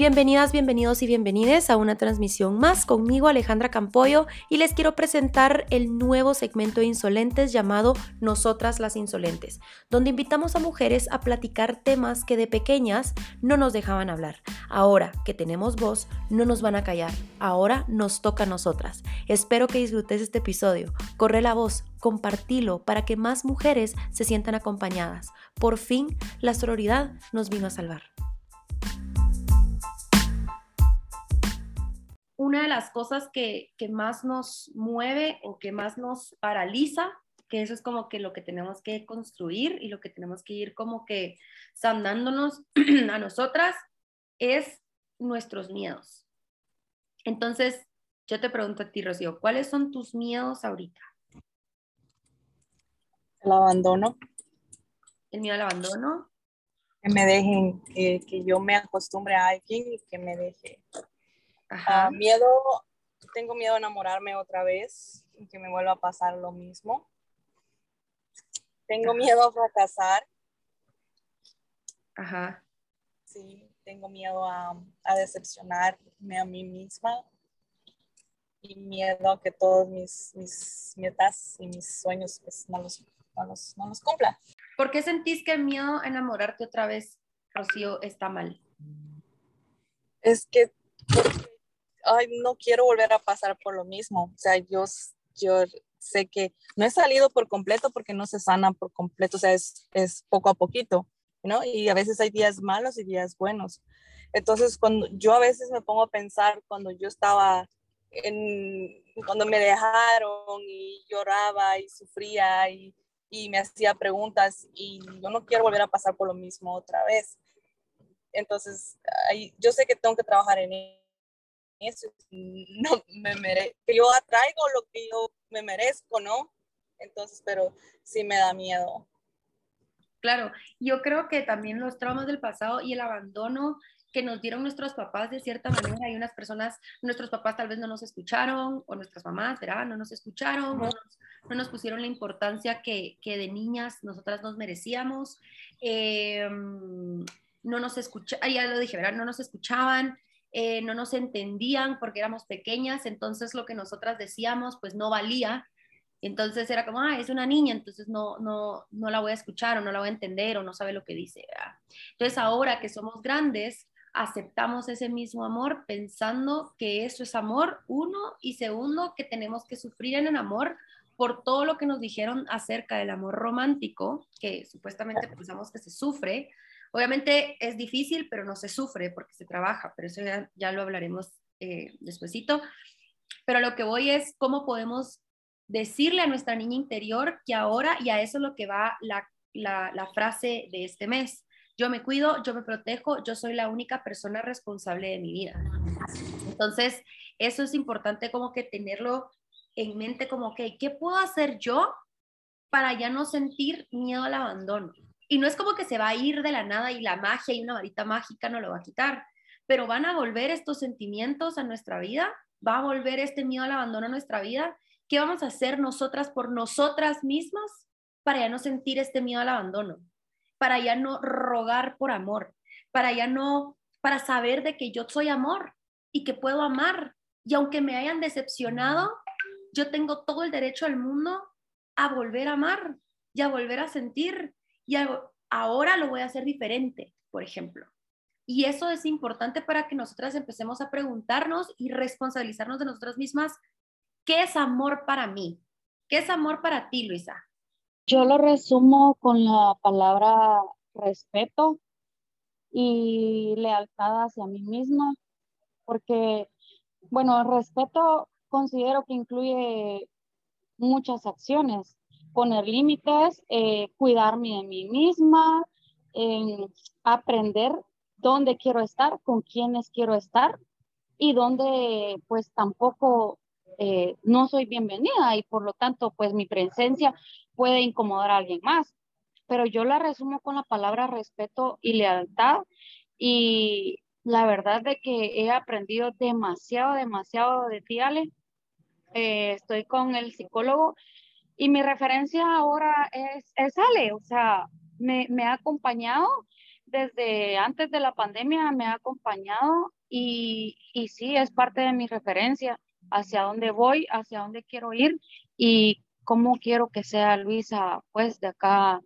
Bienvenidas, bienvenidos y bienvenides a una transmisión más conmigo Alejandra Campoyo y les quiero presentar el nuevo segmento de Insolentes llamado Nosotras las Insolentes, donde invitamos a mujeres a platicar temas que de pequeñas no nos dejaban hablar. Ahora que tenemos voz, no nos van a callar. Ahora nos toca a nosotras. Espero que disfrutes este episodio. Corre la voz, compartilo para que más mujeres se sientan acompañadas. Por fin, la sororidad nos vino a salvar. Una de las cosas que, más nos mueve o que más nos paraliza, que eso es como que lo que tenemos que construir y lo que tenemos que ir como que sanándonos a nosotras, es nuestros miedos. Entonces, yo te pregunto a ti, Rocío, ¿cuáles son tus miedos ahorita? El abandono. El miedo al abandono. Que me dejen, que yo me acostumbre a alguien y que me deje Ajá. miedo, tengo miedo a enamorarme otra vez y que me vuelva a pasar lo mismo. Tengo miedo a fracasar. Ajá. Sí, tengo miedo a, a decepcionarme a mí misma y miedo a que todos mis, mis metas y mis sueños pues, no, los, no, los, no los cumplan. ¿Por qué sentís que el miedo a enamorarte otra vez, Rocío, está mal? Es que ay, no quiero volver a pasar por lo mismo. O sea, yo, yo sé que no he salido por completo porque no se sana por completo, o sea, es, es poco a poquito, ¿no? Y a veces hay días malos y días buenos. Entonces, cuando yo a veces me pongo a pensar cuando yo estaba en, cuando me dejaron y lloraba y sufría y, y me hacía preguntas y yo no quiero volver a pasar por lo mismo otra vez. Entonces, yo sé que tengo que trabajar en eso, no me merezco, yo atraigo lo que yo me merezco, ¿no? Entonces, pero sí me da miedo. Claro, yo creo que también los traumas del pasado y el abandono que nos dieron nuestros papás de cierta manera, hay unas personas, nuestros papás tal vez no nos escucharon, o nuestras mamás, ¿verdad? No nos escucharon, no nos, pusieron la importancia que, que, de niñas nosotras nos merecíamos, em, no nos escuchaban, ya lo dije, ¿verdad? No nos escuchaban, eh, no nos entendían porque éramos pequeñas, entonces lo que nosotras decíamos pues no valía. Entonces era como, ah, es una niña, entonces no, no, no la voy a escuchar o no la voy a entender o no sabe lo que dice. Entonces ahora que somos grandes, aceptamos ese mismo amor pensando que eso es amor, uno, y segundo, que tenemos que sufrir en el amor por todo lo que nos dijeron acerca del amor romántico, que supuestamente pensamos que se sufre, Obviamente es difícil, pero no se sufre porque se trabaja, pero eso ya, lo hablaremos eh, despuesito. Pero lo que voy es cómo podemos decirle a nuestra niña interior que ahora, y a eso es lo que va la, la frase de este mes, yo me cuido, yo me protejo, yo soy la única persona responsable de mi vida. Entonces, eso es importante como que tenerlo en mente como que, ¿qué puedo hacer yo para ya no sentir miedo al abandono? Y no es como que se va a ir de la nada y la magia y una varita mágica no lo va a quitar, pero van a volver estos sentimientos a nuestra vida, va a volver este miedo al abandono a nuestra vida. ¿Qué vamos a hacer nosotras por nosotras mismas para ya no sentir este miedo al abandono? Para ya no rogar por amor, para ya no, para saber de que yo soy amor y que puedo amar. Y aunque me hayan decepcionado, yo tengo todo el derecho al mundo a volver a amar y a volver a sentir y ahora lo voy a hacer diferente, por ejemplo. Y eso es importante para que nosotras empecemos a preguntarnos y responsabilizarnos de nosotras mismas, ¿qué es amor para mí? ¿Qué es amor para ti, Luisa? Yo lo resumo con la palabra respeto y lealtad hacia mí misma, porque, bueno, respeto considero que incluye muchas acciones, poner límites, eh, cuidarme de mí misma, aprender dónde quiero estar, con quiénes quiero estar y dónde pues tampoco eh, no soy bienvenida y por lo tanto pues mi presencia puede incomodar a alguien más. Pero yo la resumo con la palabra respeto y lealtad y la verdad de que he aprendido demasiado, demasiado de ti, Ale. Eh, estoy con el psicólogo y mi referencia ahora es, es Ale, o sea, me, me ha acompañado, desde antes de la pandemia me ha acompañado y, y sí, es parte de mi referencia hacia dónde voy, hacia dónde quiero ir y cómo quiero que sea Luisa, pues de acá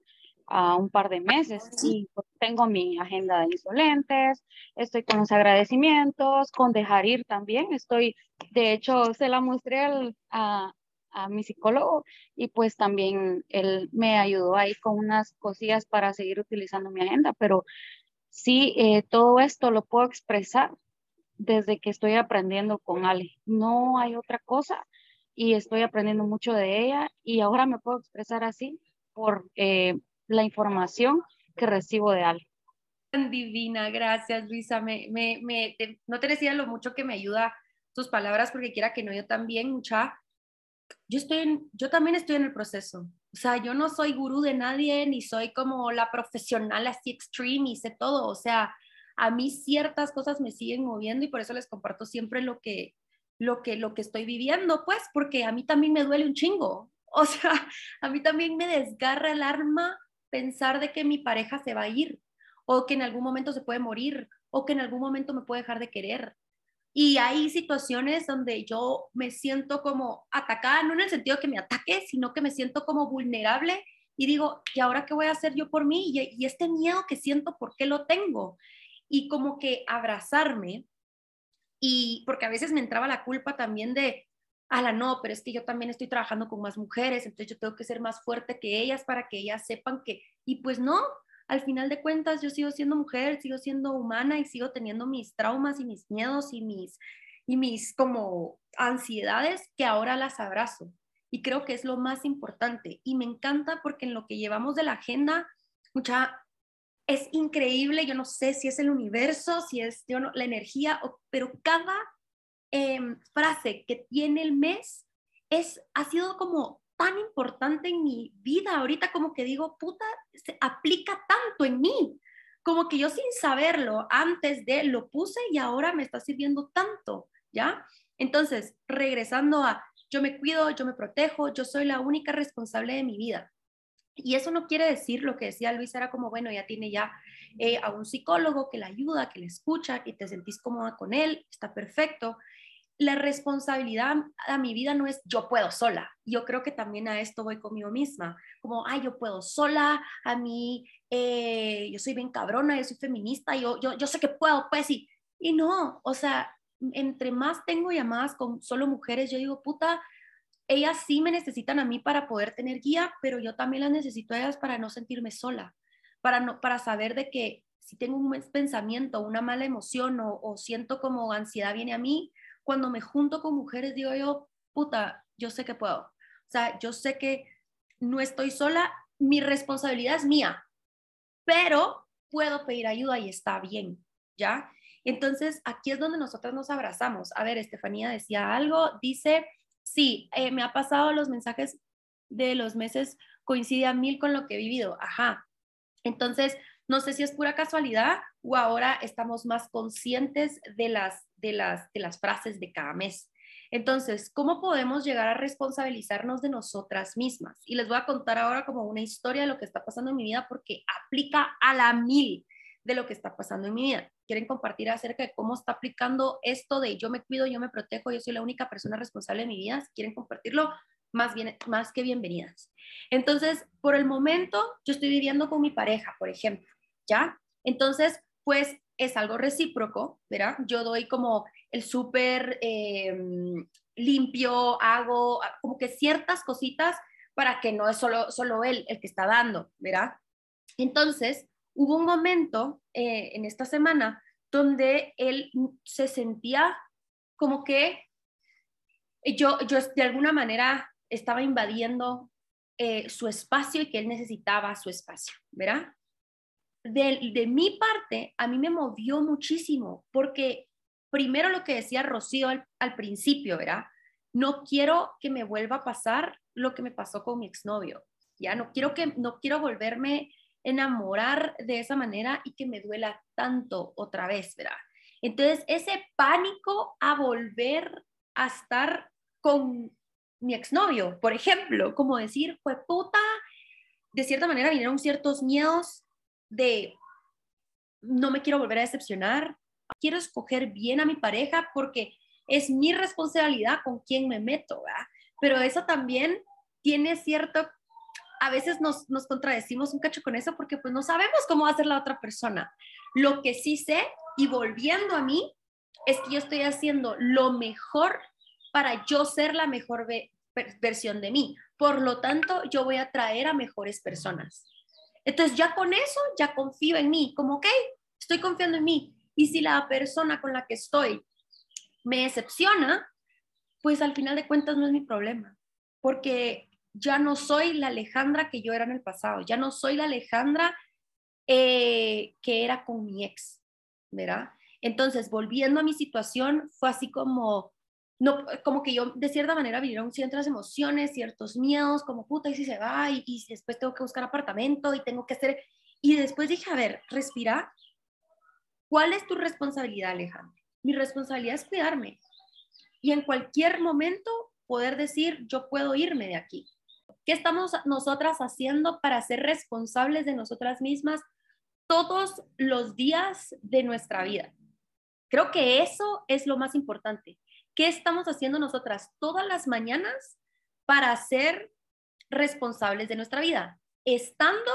a un par de meses. Y pues, tengo mi agenda de insolentes, estoy con los agradecimientos, con dejar ir también, estoy, de hecho, se la mostré a, a mi psicólogo y pues también él me ayudó ahí con unas cosillas para seguir utilizando mi agenda, pero sí, eh, todo esto lo puedo expresar desde que estoy aprendiendo con Ale. No hay otra cosa y estoy aprendiendo mucho de ella y ahora me puedo expresar así por eh, la información que recibo de Ale. Divina, gracias Luisa. Me, me, no te decía lo mucho que me ayuda tus palabras porque quiera que no, yo también, mucha, yo, estoy yo también estoy en el proceso. O sea, yo no soy gurú de nadie, ni soy como la profesional así extreme y sé todo. O sea, a mí ciertas cosas me siguen moviendo y por eso les comparto siempre lo que, lo que, lo que estoy viviendo, pues, porque a mí también me duele un chingo. O sea, a mí también me desgarra el arma pensar de que mi pareja se va a ir o que en algún momento se puede morir o que en algún momento me puede dejar de querer. Y hay situaciones donde yo me siento como atacada, no en el sentido que me ataque, sino que me siento como vulnerable y digo, ¿y ahora qué voy a hacer yo por mí? Y, y este miedo que siento, ¿por qué lo tengo? Y como que abrazarme, y porque a veces me entraba la culpa también de, la no, pero es que yo también estoy trabajando con más mujeres, entonces yo tengo que ser más fuerte que ellas para que ellas sepan que, y pues no, al final de cuentas yo sigo siendo mujer, sigo siendo humana y sigo teniendo mis traumas y mis miedos y mis, y mis como ansiedades que ahora las abrazo. Y creo que es lo más importante. Y me encanta porque en lo que llevamos de la agenda, mucha, es increíble, yo no sé si es el universo, si es yo no, la energía, pero cada Em, frase que tiene el mes es, ha sido como tan importante en mi vida ahorita como que digo, puta, se aplica tanto en mí, como que yo sin saberlo antes de lo puse y ahora me está sirviendo tanto, ¿ya? Entonces, regresando a yo me cuido, yo me protejo, yo soy la única responsable de mi vida. Y eso no quiere decir lo que decía Luis, era como, bueno, ya tiene ya eh, a un psicólogo que la ayuda, que le escucha, que te sentís cómoda con él, está perfecto la responsabilidad a mi vida no es yo puedo sola. Yo creo que también a esto voy conmigo misma, como, ay, yo puedo sola, a mí, eh, yo soy bien cabrona, yo soy feminista, yo, yo, yo sé que puedo, pues sí. Y no, o sea, entre más tengo llamadas con solo mujeres, yo digo, puta, ellas sí me necesitan a mí para poder tener guía, pero yo también las necesito a ellas para no sentirme sola, para, no, para saber de que si tengo un pensamiento, una mala emoción o, o siento como ansiedad viene a mí, cuando me junto con mujeres, digo yo, puta, yo sé que puedo. O sea, yo sé que no estoy sola, mi responsabilidad es mía, pero puedo pedir ayuda y está bien, ¿ya? Entonces, aquí es donde nosotros nos abrazamos. A ver, Estefanía decía algo, dice, sí, eh, me ha pasado los mensajes de los meses coincide a mil con lo que he vivido. Ajá. Entonces, no sé si es pura casualidad o ahora estamos más conscientes de las, de las, de las frases de cada mes. Entonces, ¿cómo podemos llegar a responsabilizarnos de nosotras mismas? Y les voy a contar ahora como una historia de lo que está pasando en mi vida porque aplica a la mil de lo que está pasando en mi vida. ¿Quieren compartir acerca de cómo está aplicando esto de yo me cuido, yo me protejo, yo soy la única persona responsable de mi vida? Si quieren compartirlo, más, bien, más que bienvenidas. Entonces, por el momento, yo estoy viviendo con mi pareja, por ejemplo, ¿ya? Entonces, pues es algo recíproco, ¿verdad? Yo doy como el súper em, limpio, hago como que ciertas cositas para que no es solo, solo él el que está dando, ¿verdad? Entonces, hubo un momento eh, en esta semana donde él se sentía como que yo, yo de alguna manera estaba invadiendo eh, su espacio y que él necesitaba su espacio, ¿verdad? De, mi parte, a mí me movió muchísimo, porque primero lo que decía Rocío al, principio, ¿verdad? No quiero que me vuelva a pasar lo que me pasó con mi exnovio, ya no quiero que no quiero volverme enamorar de esa manera y que me duela tanto otra vez, ¿verdad? Entonces, ese pánico a volver a estar con mi exnovio, por ejemplo, como decir, fue puta, de cierta manera vinieron ciertos miedos de no me quiero volver a decepcionar, quiero escoger bien a mi pareja porque es mi responsabilidad con quién me meto, ¿verdad? Pero eso también tiene cierto, a veces nos, nos contradecimos un cacho con eso porque pues no sabemos cómo va a ser la otra persona. Lo que sí sé, y volviendo a mí, es que yo estoy haciendo lo mejor para yo ser la mejor versión de mí. Por lo tanto, yo voy a traer a mejores personas. Entonces, ya con eso, ya confío en mí, como, ok, estoy confiando en mí. Y si la persona con la que estoy me decepciona, pues al final de cuentas no es mi problema, porque ya no soy la Alejandra que yo era en el pasado, ya no soy la Alejandra eh, que era con mi ex, ¿verdad? Entonces, volviendo a mi situación, fue así como, no, como que yo de cierta manera vivieron ciertas emociones, ciertos miedos, como puta, y si se va, y, y después tengo que buscar apartamento, y tengo que hacer, y después dije, a ver, respira, ¿cuál es tu responsabilidad, Alejandra? Mi responsabilidad es cuidarme, y en cualquier momento poder decir, yo puedo irme de aquí. ¿Qué estamos nosotras haciendo para ser responsables de nosotras mismas todos los días de nuestra vida? Creo que eso es lo más importante. ¿Qué estamos haciendo nosotras todas las mañanas para ser responsables de nuestra vida? Estando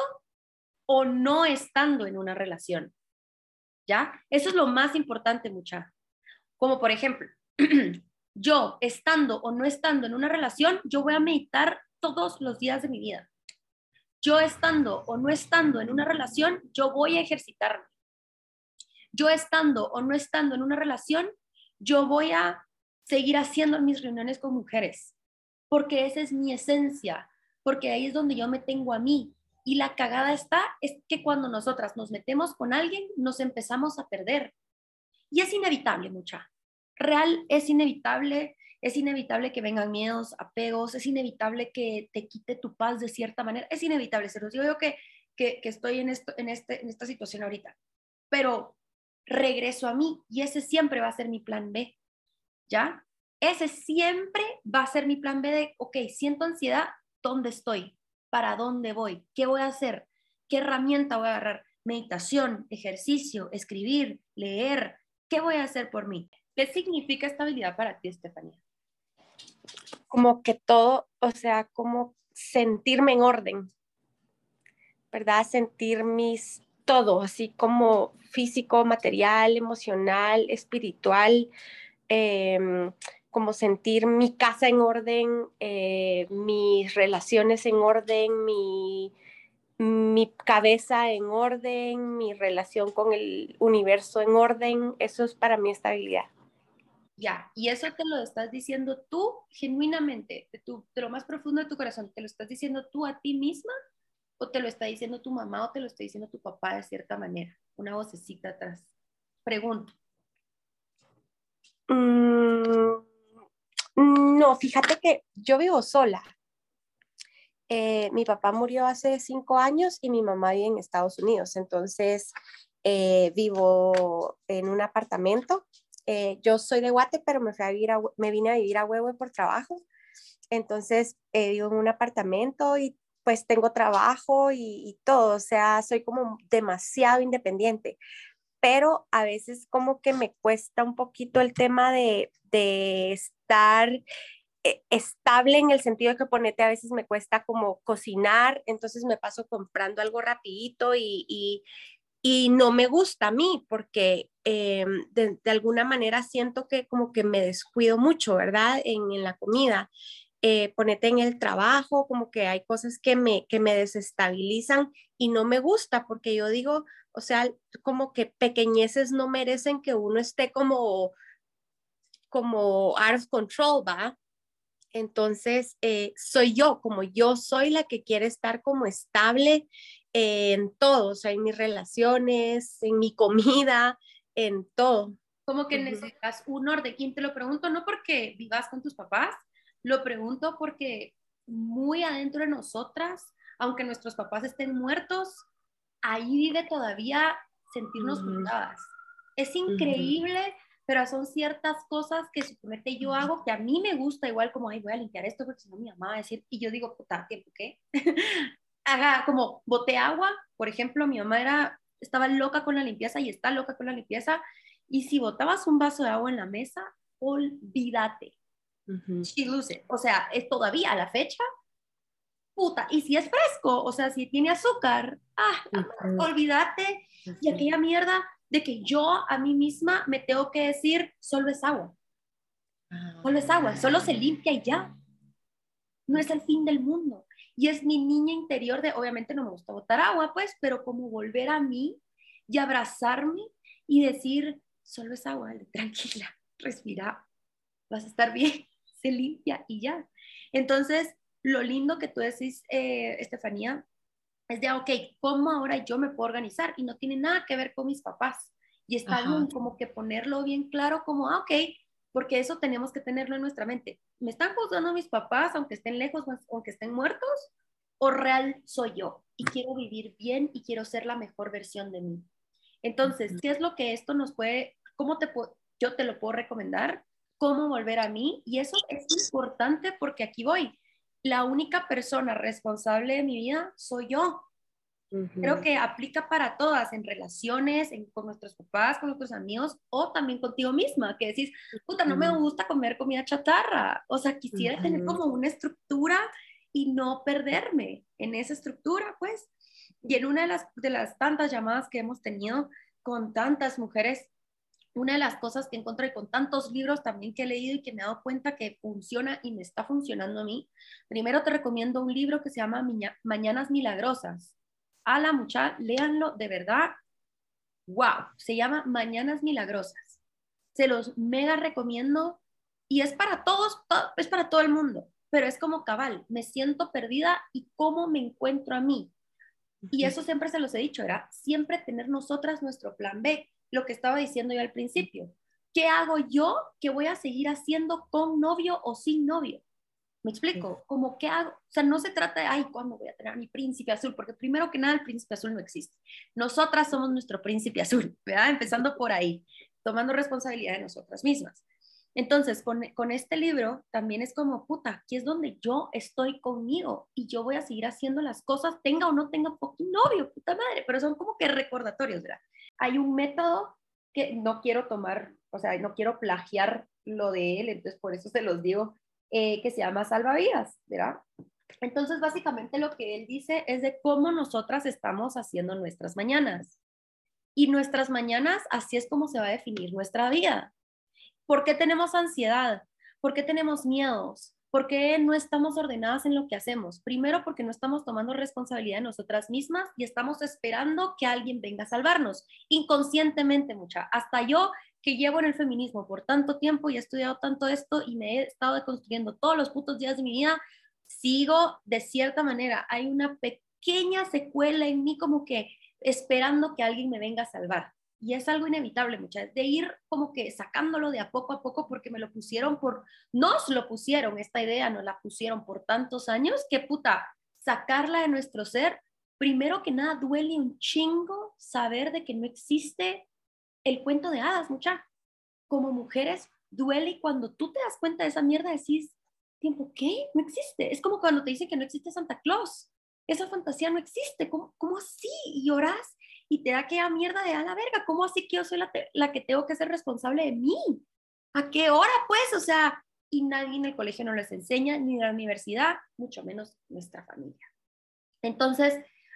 o no estando en una relación. ¿Ya? Eso es lo más importante, mucha. Como por ejemplo, yo estando o no estando en una relación, yo voy a meditar todos los días de mi vida. Yo estando o no estando en una relación, yo voy a ejercitarme. Yo estando o no estando en una relación, yo voy a seguir haciendo mis reuniones con mujeres, porque esa es mi esencia, porque ahí es donde yo me tengo a mí. Y la cagada está, es que cuando nosotras nos metemos con alguien, nos empezamos a perder. Y es inevitable, mucha. Real, es inevitable es inevitable que vengan miedos, apegos, es inevitable que te quite tu paz de cierta manera, es inevitable, se los digo yo que, que, estoy en, esto, en, este, en esta situación ahorita, pero regreso a mí y ese siempre va a ser mi plan B, ¿ya? Ese siempre va a ser mi plan B de, ok, siento ansiedad, ¿dónde estoy? ¿Para dónde voy? ¿Qué voy a hacer? ¿Qué herramienta voy a agarrar? Meditación, ejercicio, escribir, leer. ¿Qué voy a hacer por mí? ¿Qué significa estabilidad para ti, Estefanía? como que todo, o sea, como sentirme en orden, ¿verdad? Sentir mis todo, así como físico, material, emocional, espiritual, em, como sentir mi casa en orden, eh, mis relaciones en orden, mi, mi cabeza en orden, mi relación con el universo en orden, eso es para mi estabilidad. Ya, y eso te lo estás diciendo tú genuinamente, de, tu, de lo más profundo de tu corazón, ¿te lo estás diciendo tú a ti misma o te lo está diciendo tu mamá o te lo está diciendo tu papá de cierta manera? Una vocecita atrás. Pregunto. Mm, no, fíjate que yo vivo sola. Eh, mi papá murió hace cinco años y mi mamá vive en Estados Unidos, entonces eh, vivo en un apartamento eh, yo soy de Guate, pero me, fui a vivir me vine a vivir a Huevo por trabajo. Entonces, eh, vivo en un apartamento y pues tengo trabajo y, todo, o sea, soy como demasiado independiente, pero a veces como que me cuesta un poquito el tema de, de estar eh, estable en el sentido de que ponete a veces me cuesta como cocinar, entonces me paso comprando algo rapidito y, y, y no me gusta a mí porque eh, de, alguna manera siento que como que me descuido mucho, ¿verdad? En, en la comida. Eh, ponete en el trabajo, como que hay cosas que me, que me desestabilizan y no me gusta porque yo digo, o sea, como que pequeñeces no merecen que uno esté como, como out of control, ¿va? Entonces, eh, soy yo, como yo soy la que quiere estar como estable en todo, o sea, en mis relaciones, en mi comida, en todo. Como que necesitas un orden. Y te lo pregunto no porque vivas con tus papás, lo pregunto porque muy adentro de nosotras, aunque nuestros papás estén muertos, ahí vive todavía sentirnos uh Es increíble, pero son ciertas cosas que suponete yo hago que a mí me gusta igual como, ay, voy a limpiar esto porque si no mi mamá va a decir, y yo digo, puta, ¿tiempo qué? haga como boté agua, por ejemplo, mi mamá era estaba loca con la limpieza y está loca con la limpieza. Y si botabas un vaso de agua en la mesa, olvídate. She lose O sea, es todavía a la fecha, puta. Y si es fresco, o sea, si tiene azúcar, ah, olvídate. Y aquella mierda de que yo a mí misma me tengo que decir, solo es agua. Solo es agua, solo se limpia y ya. No es el fin del mundo. Y es mi niña interior de, obviamente no me gusta botar agua, pues, pero como volver a mí y abrazarme y decir, solo es agua, tranquila, respira, vas a estar bien, se limpia y ya. Entonces, lo lindo que tú decís, eh, Estefanía, es de, ok, ¿cómo ahora yo me puedo organizar? Y no tiene nada que ver con mis papás. Y está bien como que ponerlo bien claro, como, ah, ok, porque eso tenemos que tenerlo en nuestra mente. ¿Me están juzgando mis papás, aunque estén lejos, aunque estén muertos? ¿O real soy yo? Y quiero vivir bien y quiero ser la mejor versión de mí. Entonces, ¿qué es lo que esto nos puede, cómo te yo te lo puedo recomendar? ¿Cómo volver a mí? Y eso es importante porque aquí voy. La única persona responsable de mi vida soy yo. Creo que aplica para todas, en relaciones, con nuestros papás, con nuestros amigos o también contigo misma, que decís, puta, no me gusta comer comida chatarra. O sea, quisiera tener como una estructura y no perderme en esa estructura, pues. Y en una de las, de las tantas llamadas que hemos tenido con tantas mujeres, una de las cosas que encontré con tantos libros también que he leído y que me he dado cuenta que funciona y me está funcionando a mí, primero te recomiendo un libro que se llama Mañanas Milagrosas a la mucha, léanlo de verdad. Wow, se llama Mañanas Milagrosas. Se los mega recomiendo y es para todos, es para todo el mundo, pero es como cabal, me siento perdida y cómo me encuentro a mí. Y eso siempre se los he dicho, era siempre tener nosotras nuestro plan B, lo que estaba diciendo yo al principio. ¿Qué hago yo que voy a seguir haciendo con novio o sin novio? ¿Me explico? Como, ¿qué hago? O sea, no se trata de, ay, ¿cuándo voy a tener a mi príncipe azul? Porque primero que nada, el príncipe azul no existe. Nosotras somos nuestro príncipe azul, ¿verdad? Empezando por ahí, tomando responsabilidad de nosotras mismas. Entonces, con, con, este libro también es como, puta, aquí es donde yo estoy conmigo y yo voy a seguir haciendo las cosas, tenga o no tenga poquito novio, puta madre, pero son como que recordatorios, ¿verdad? Hay un método que no quiero tomar, o sea, no quiero plagiar lo de él, entonces por eso se los digo, eh, que se llama Salvavidas, ¿verdad? Entonces, básicamente lo que él dice es de cómo nosotras estamos haciendo nuestras mañanas. Y nuestras mañanas, así es como se va a definir nuestra vida. ¿Por qué tenemos ansiedad? ¿Por qué tenemos miedos? ¿Por qué no estamos ordenadas en lo que hacemos? Primero porque no estamos tomando responsabilidad de nosotras mismas y estamos esperando que alguien venga a salvarnos. Inconscientemente, mucha. Hasta yo que llevo en el feminismo por tanto tiempo y he estudiado tanto esto y me he estado deconstruyendo todos los putos días de mi vida, sigo de cierta manera, hay una pequeña secuela en mí como que esperando que alguien me venga a salvar. Y es algo inevitable, muchas de ir como que sacándolo de a poco a poco porque me lo pusieron por, nos lo pusieron, esta idea nos la pusieron por tantos años, que puta, sacarla de nuestro ser, primero que nada duele un chingo saber de que no existe el cuento de hadas, mucha. Como mujeres, duele cuando tú te das cuenta de esa mierda decís, tiempo, ¿qué? No existe. Es como cuando te dicen que no existe Santa Claus. Esa fantasía no existe. ¿Cómo, cómo así? Y lloras y te da aquella mierda de a la verga. ¿Cómo así que yo soy la, la que tengo que ser responsable de mí? ¿A qué hora, pues? O sea, y nadie en el colegio no les enseña, ni en la universidad, mucho menos nuestra familia. Entonces,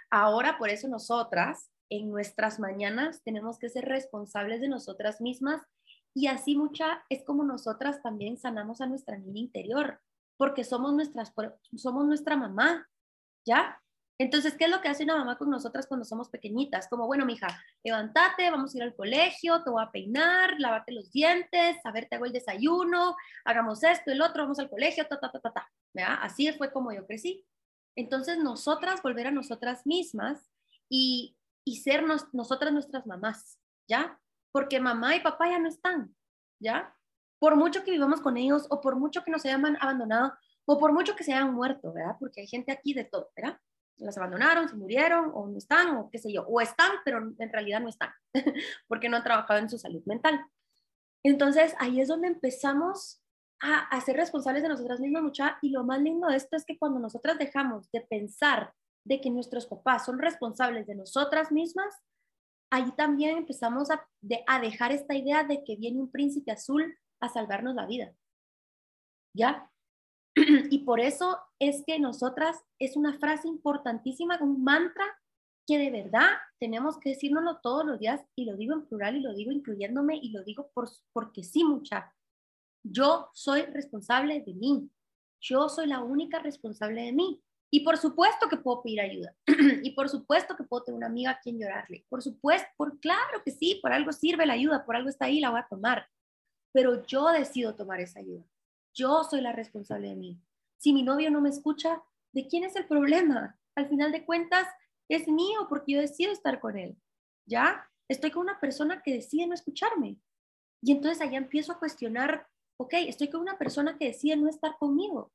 ahora por eso nosotras en nuestras mañanas tenemos que ser responsables de nosotras mismas y así mucha es como nosotras también sanamos a nuestra niña interior, porque somos nuestras somos nuestra mamá, ¿ya? Entonces, ¿qué es lo que hace una mamá con nosotras cuando somos pequeñitas? Como, bueno, mija, levántate, vamos a ir al colegio, te voy a peinar, lávate los dientes, a ver, te hago el desayuno, hagamos esto, el otro, vamos al colegio, ta, ta, ta, ta, ta. ¿verdad? Así fue como yo crecí. Entonces, nosotras, volver a nosotras mismas y y ser nosotras nuestras mamás, ¿ya? Porque mamá y papá ya no están, ¿ya? Por mucho que vivamos con ellos o por mucho que nos hayan abandonado o por mucho que se hayan muerto, ¿verdad? Porque hay gente aquí de todo, ¿verdad? Las abandonaron, se murieron o no están o qué sé yo, o están, pero en realidad no están, porque no han trabajado en su salud mental. Entonces ahí es donde empezamos a, a ser responsables de nosotras mismas mucha y lo más lindo de esto es que cuando nosotras dejamos de pensar de que nuestros papás son responsables de nosotras mismas, ahí también empezamos a, a dejar esta idea de que viene un príncipe azul a salvarnos la vida. ¿Ya? Y por eso es que nosotras es una frase importantísima, un mantra que de verdad tenemos que decírnoslo todos los días y lo digo en plural y lo digo incluyéndome y lo digo por, porque sí, mucha. Yo soy responsable de mí. Yo soy la única responsable de mí. Y por supuesto que puedo pedir ayuda. y por supuesto que puedo tener una amiga a quien llorarle. Por supuesto, por claro que sí, por algo sirve la ayuda, por algo está ahí, la voy a tomar. Pero yo decido tomar esa ayuda. Yo soy la responsable de mí. Si mi novio no me escucha, ¿de quién es el problema? Al final de cuentas, es mío porque yo decido estar con él. ¿Ya? Estoy con una persona que decide no escucharme. Y entonces allá empiezo a cuestionar, ok, estoy con una persona que decide no estar conmigo.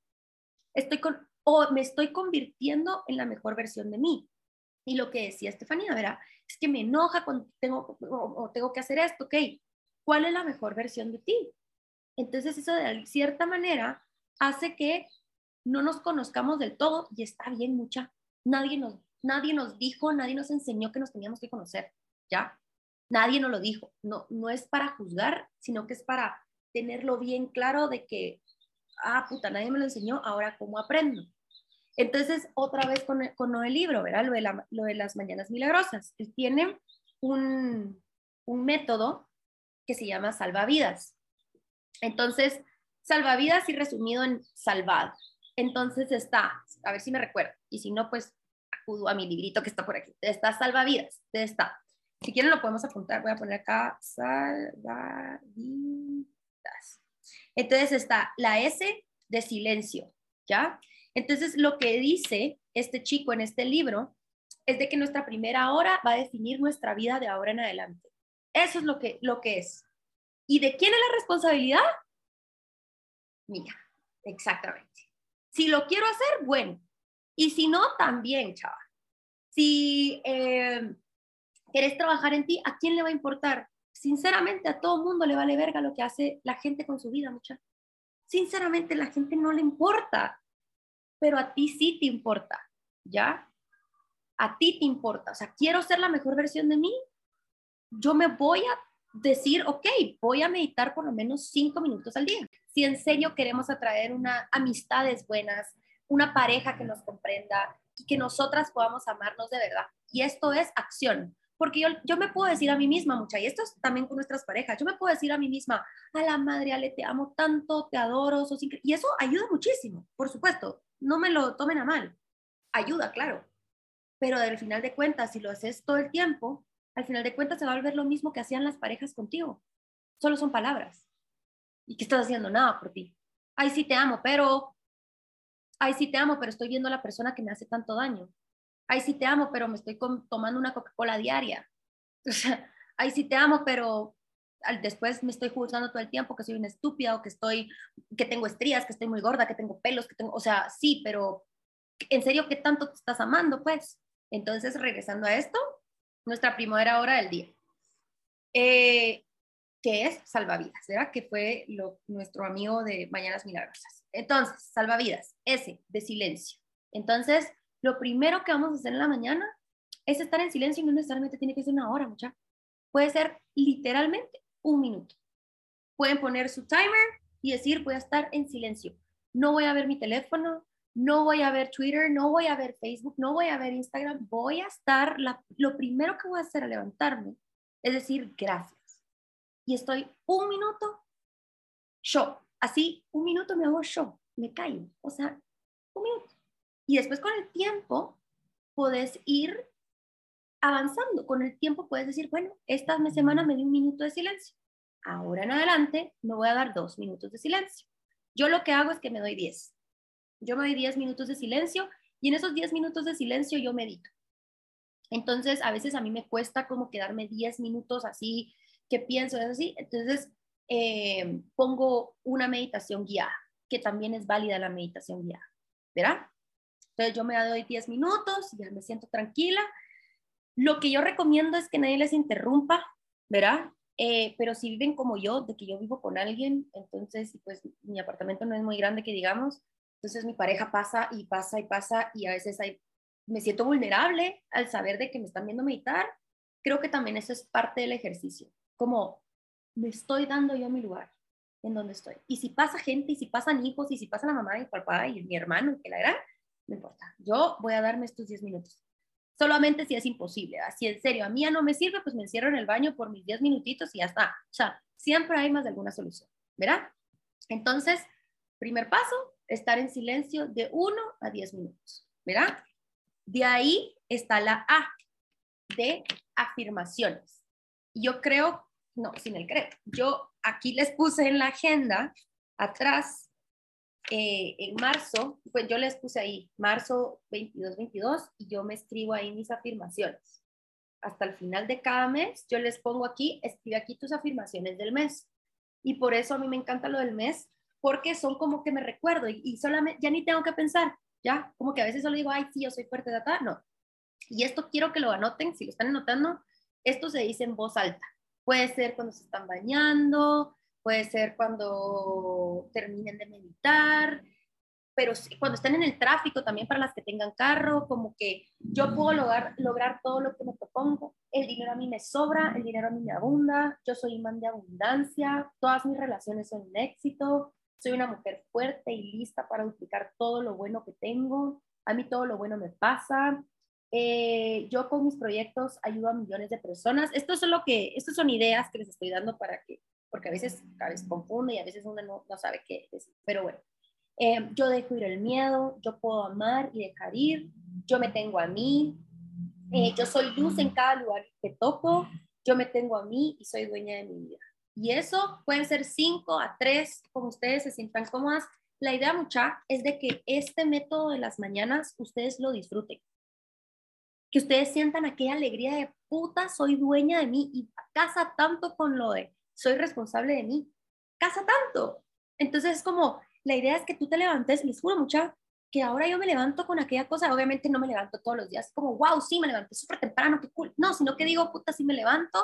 Estoy con, o me estoy convirtiendo en la mejor versión de mí. Y lo que decía Estefanía, ¿verdad? Es que me enoja cuando tengo, o, tengo que hacer esto, ok. ¿Cuál es la mejor versión de ti? Entonces eso de cierta manera hace que no nos conozcamos del todo y está bien mucha. Nadie nos, nadie nos dijo, nadie nos enseñó que nos teníamos que conocer, ¿ya? Nadie nos lo dijo. No, no es para juzgar, sino que es para tenerlo bien claro de que, ah, puta, nadie me lo enseñó, ahora cómo aprendo. Entonces, otra vez con, con el libro, ¿verdad? Lo de, lo de, las mañanas milagrosas. Él tiene un, un método que se llama salvavidas. Entonces, salvavidas y resumido en salvad. Entonces está, a ver si me recuerdo, y si no, pues acudo a mi librito que está por aquí. Está salvavidas, está. Si quieren lo podemos apuntar, voy a poner acá salvavidas. Entonces está la S de silencio, ¿ya? Entonces, lo que dice este chico en este libro es de que nuestra primera hora va a definir nuestra vida de ahora en adelante. Eso es lo que, lo que es. ¿Y de quién es la responsabilidad? Mía, exactamente. Si lo quiero hacer, bueno. Y si no, también, chaval. Si eh, quieres trabajar en ti, ¿a quién le va a importar? Sinceramente, a todo mundo le vale verga lo que hace la gente con su vida, mucha. Sinceramente, la gente no le importa pero a ti sí te importa, ¿ya? A ti te importa, o sea, quiero ser la mejor versión de mí, yo me voy a decir, ok, voy a meditar por lo menos cinco minutos al día. Si en serio queremos atraer una amistades buenas, una pareja que nos comprenda y que nosotras podamos amarnos de verdad. Y esto es acción. Porque yo, yo me puedo decir a mí misma mucha, y esto es también con nuestras parejas, yo me puedo decir a mí misma, a la madre, Ale, te amo tanto, te adoro, sos y eso ayuda muchísimo, por supuesto no me lo tomen a mal. Ayuda, claro. Pero al final de cuentas, si lo haces todo el tiempo, al final de cuentas se va a volver lo mismo que hacían las parejas contigo. Solo son palabras. ¿Y qué estás haciendo? Nada por ti. Ay, sí te amo, pero... Ay, sí te amo, pero estoy viendo a la persona que me hace tanto daño. Ay, sí te amo, pero me estoy tomando una Coca-Cola diaria. O ay, sí te amo, pero después me estoy juzgando todo el tiempo que soy una estúpida o que estoy, que tengo estrías, que estoy muy gorda, que tengo pelos, que tengo, o sea, sí, pero en serio, ¿qué tanto te estás amando? Pues, entonces, regresando a esto, nuestra primera hora del día, eh, que es salvavidas, ¿verdad? Que fue lo, nuestro amigo de Mañanas Milagrosas. Entonces, salvavidas, ese, de silencio. Entonces, lo primero que vamos a hacer en la mañana es estar en silencio y no necesariamente tiene que ser una hora, mucha. Puede ser literalmente un minuto. Pueden poner su timer y decir, voy a estar en silencio. No voy a ver mi teléfono, no voy a ver Twitter, no voy a ver Facebook, no voy a ver Instagram. Voy a estar, lo primero que voy a hacer al levantarme es decir, gracias. Y estoy un minuto, yo. Así, un minuto me hago yo, me callo. O sea, un minuto. Y después con el tiempo, puedes ir avanzando. Con el tiempo puedes decir, bueno, esta semana me di un minuto de silencio. Ahora en adelante me voy a dar dos minutos de silencio. Yo lo que hago es que me doy diez. Yo me doy diez minutos de silencio y en esos diez minutos de silencio yo medito. Entonces, a veces a mí me cuesta como quedarme diez minutos así, que pienso, es así. Entonces, eh, pongo una meditación guiada, que también es válida la meditación guiada, ¿verdad? Entonces, yo me doy diez minutos, ya me siento tranquila lo que yo recomiendo es que nadie les interrumpa, ¿verdad? Eh, pero si viven como yo, de que yo vivo con alguien, entonces, pues mi apartamento no es muy grande que digamos, entonces mi pareja pasa y pasa y pasa y a veces hay, me siento vulnerable al saber de que me están viendo meditar, creo que también eso es parte del ejercicio, como me estoy dando yo mi lugar en donde estoy. Y si pasa gente, y si pasan hijos, y si pasa la mamá y papá y mi hermano, que la era, no importa. Yo voy a darme estos 10 minutos. Solamente si es imposible, así en serio, a mí no me sirve, pues me encierro en el baño por mis 10 minutitos y ya está. O sea, siempre hay más de alguna solución, ¿verdad? Entonces, primer paso, estar en silencio de 1 a 10 minutos, ¿verdad? De ahí está la A, de afirmaciones. Yo creo, no, sin el creo, yo aquí les puse en la agenda, atrás, eh, en marzo, pues yo les puse ahí, marzo 22, 22, y yo me escribo ahí mis afirmaciones. Hasta el final de cada mes, yo les pongo aquí, escribe aquí tus afirmaciones del mes. Y por eso a mí me encanta lo del mes, porque son como que me recuerdo y, solamente, ya ni tengo que pensar, ya, como que a veces solo digo, ay, sí, yo soy fuerte, de acá, no. Y esto quiero que lo anoten, si lo están anotando, esto se dice en voz alta. Puede ser cuando se están bañando, puede ser cuando terminen de meditar, pero cuando estén en el tráfico también para las que tengan carro, como que yo puedo lograr, lograr todo lo que me propongo, el dinero a mí me sobra, el dinero a mí me abunda, yo soy imán de abundancia, todas mis relaciones son un éxito, soy una mujer fuerte y lista para duplicar todo lo bueno que tengo, a mí todo lo bueno me pasa, eh, yo con mis proyectos ayudo a millones de personas. Esto es lo que, estas son ideas que les estoy dando para que, porque a veces, a veces confunde y a veces uno no, no sabe qué decir. Pero bueno, eh, yo dejo ir el miedo, yo puedo amar y dejar ir, yo me tengo a mí, eh, yo soy luz en cada lugar que toco, yo me tengo a mí y soy dueña de mi vida. Y eso pueden ser cinco a tres, como ustedes se sientan cómodas. La idea mucha es de que este método de las mañanas ustedes lo disfruten que ustedes sientan aquella alegría de puta, soy dueña de mí y casa tanto con lo de soy responsable de mí, casa tanto. Entonces es como, la idea es que tú te levantes, les juro mucha, que ahora yo me levanto con aquella cosa, obviamente no me levanto todos los días, como, wow, sí, me levanté súper temprano, qué cool. No, sino que digo, puta, si me levanto,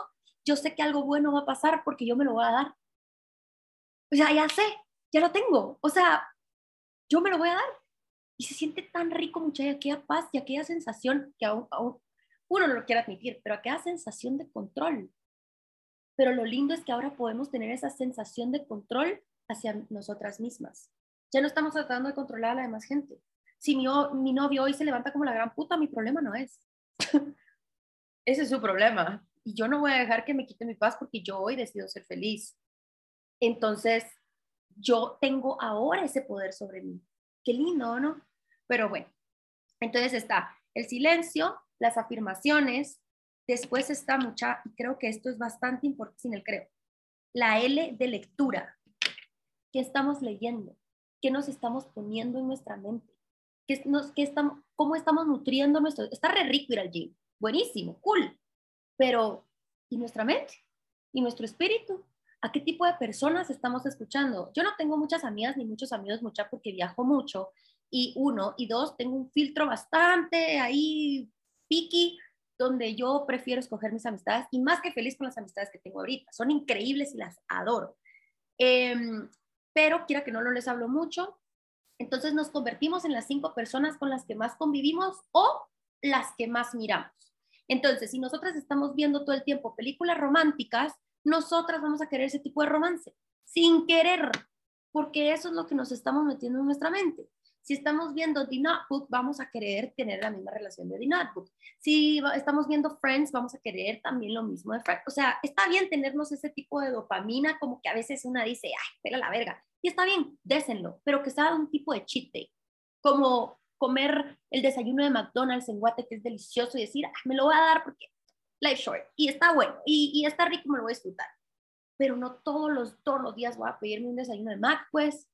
yo sé que algo bueno va a pasar porque yo me lo voy a dar. O sea, ya sé, ya lo tengo. O sea, yo me lo voy a dar. Y se siente tan rico, muchacha, aquella paz y aquella sensación que aún, uno no lo quiere admitir, pero aquella sensación de control. Pero lo lindo es que ahora podemos tener esa sensación de control hacia nosotras mismas. Ya no estamos tratando de controlar a la demás gente. Si mi, mi novio hoy se levanta como la gran puta, mi problema no es. Ese es su problema. Y yo no voy a dejar que me quite mi paz porque yo hoy decido ser feliz. Entonces, yo tengo ahora ese poder sobre mí. Qué lindo, ¿no? Pero bueno, entonces está el silencio, las afirmaciones, después está mucha, creo que esto es bastante importante, sin el creo, la L de lectura. ¿Qué estamos leyendo? ¿Qué nos estamos poniendo en nuestra mente? ¿Qué nos, qué estamos, ¿Cómo estamos nutriendo nuestro? Está re rico ir al gym, buenísimo, cool, pero ¿y nuestra mente? ¿Y nuestro espíritu? a qué tipo de personas estamos escuchando. Yo no tengo muchas amigas ni muchos amigos mucha porque viajo mucho. Y uno, y dos, tengo un filtro bastante ahí picky donde yo prefiero escoger mis amistades y más que feliz con las amistades que tengo ahorita. Son increíbles y las adoro. Em, pero quiera que no lo les hablo mucho. Entonces nos convertimos en las cinco personas con las que más convivimos o las que más miramos. Entonces, si nosotras estamos viendo todo el tiempo películas románticas, nosotras vamos a querer ese tipo de romance, sin querer, porque eso es lo que nos estamos metiendo en nuestra mente. Si estamos viendo The Notebook, vamos a querer tener la misma relación de The Notebook. Si estamos viendo Friends, vamos a querer también lo mismo de Friends. O sea, está bien tenernos ese tipo de dopamina, como que a veces una dice, ay, pela la verga. Y está bien, désenlo, pero que sea un tipo de cheat day. Como comer el desayuno de McDonald's en Guate, que es delicioso, y decir, ah, me lo voy a dar porque life short. Y está bueno, y, y está rico, me lo voy a disfrutar. Pero no todos los, todos los días voy a pedirme un desayuno de Mac, pues,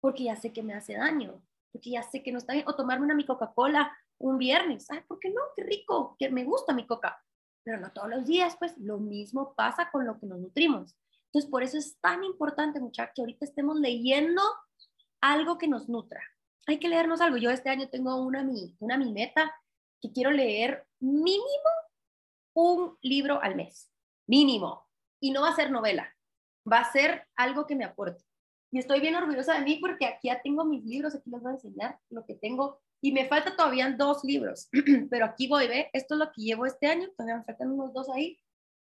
porque ya sé que me hace daño, porque ya sé que no está bien. O tomarme una mi Coca-Cola un viernes. Ay, ¿por qué no? Qué rico, que me gusta mi Coca. Pero no todos los días, pues lo mismo pasa con lo que nos nutrimos. Entonces, por eso es tan importante, muchachos, que ahorita estemos leyendo algo que nos nutra. Hay que leernos algo. Yo este año tengo una mi, una mi meta que quiero leer mínimo un libro al mes, mínimo. Y no va a ser novela, va a ser algo que me aporte. Y estoy bien orgullosa de mí porque aquí ya tengo mis libros, aquí les voy a enseñar lo que tengo. Y me falta todavía dos libros, pero aquí voy, ¿ve? Esto es lo que llevo este año, todavía me faltan unos dos ahí.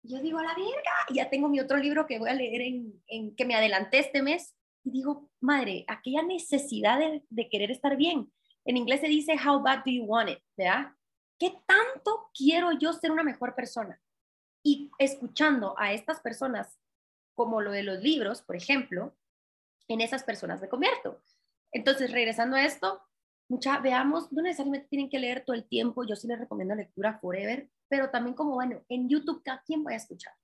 Y yo digo, a la verga, y ya tengo mi otro libro que voy a leer en, en que me adelanté este mes. Y digo, madre, aquella necesidad de, de querer estar bien. En inglés se dice, how bad do you want it, ¿verdad? ¿Qué tanto quiero yo ser una mejor persona? Y escuchando a estas personas, como lo de los libros, por ejemplo, en esas personas me convierto. Entonces, regresando a esto, mucha, veamos, no necesariamente tienen que leer todo el tiempo, yo sí les recomiendo lectura forever, pero también como, bueno, en YouTube, ¿a quién voy a escuchar?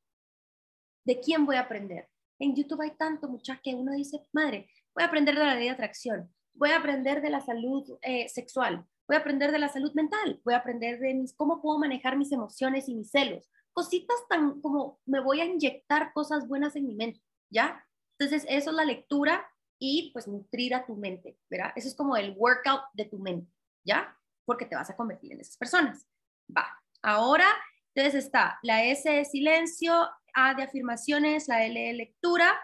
¿De quién voy a aprender? En YouTube hay tanto, mucha, que uno dice, madre, voy a aprender de la ley de atracción, voy a aprender de la salud eh, sexual, voy a aprender de la salud mental, voy a aprender de mis, cómo puedo manejar mis emociones y mis celos, cositas tan como me voy a inyectar cosas buenas en mi mente, ¿ya? Entonces, eso es la lectura y pues nutrir a tu mente, ¿verdad? Eso es como el workout de tu mente, ¿ya? Porque te vas a convertir en esas personas. Va. Ahora, entonces está la S de silencio, De afirmaciones, la L de lectura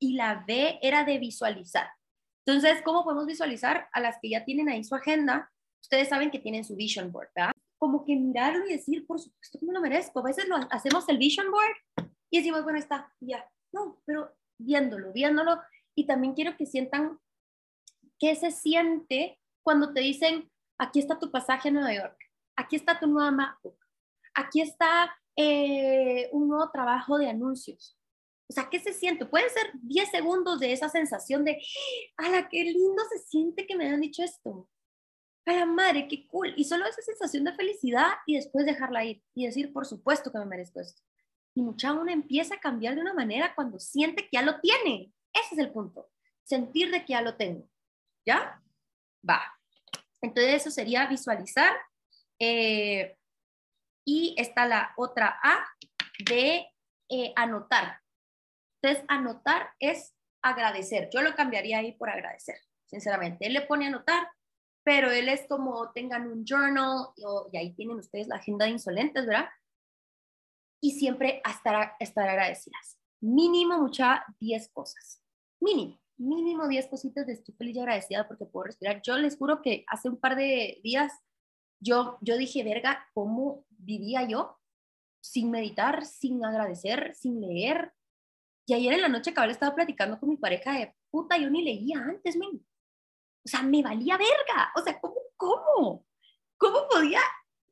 y la B era de visualizar. Entonces, ¿cómo podemos visualizar a las que ya tienen ahí su agenda? Ustedes saben que tienen su vision board, ¿verdad? Como que mirarlo y decir, por supuesto que lo merezco. A veces lo hacemos el vision board y decimos, bueno, está, ya. No, pero viéndolo, viéndolo y también quiero que sientan qué se siente cuando te dicen, aquí está tu pasaje a Nueva York, aquí está tu nueva MacBook, aquí está eh, un nuevo trabajo de anuncios. O sea, ¿qué se siente? Pueden ser 10 segundos de esa sensación de, ¡ala, qué lindo se siente que me han dicho esto! ¡A la madre, qué cool! Y solo esa sensación de felicidad y después dejarla ir y decir, por supuesto que me merezco esto. Y mucha uno empieza a cambiar de una manera cuando siente que ya lo tiene. Ese es el punto. Sentir de que ya lo tengo. ¿Ya? Va. Entonces eso sería visualizar. Eh, y está la otra A de eh, anotar. Entonces, anotar es agradecer. Yo lo cambiaría ahí por agradecer, sinceramente. Él le pone anotar, pero él es como tengan un journal y, ahí tienen ustedes la agenda de insolentes, ¿verdad? Y siempre estar, estar agradecidas. Mínimo, mucha 10 cosas mínimo, mínimo 10 cositas de estoy feliz y agradecida porque puedo respirar. Yo les juro que hace un par de días yo, yo dije, verga, ¿cómo vivía yo sin meditar, sin agradecer, sin leer? Y ayer en la noche cabal estaba platicando con mi pareja de puta, yo ni leía antes, men. O sea, me valía verga. O sea, ¿cómo? ¿Cómo? ¿Cómo podía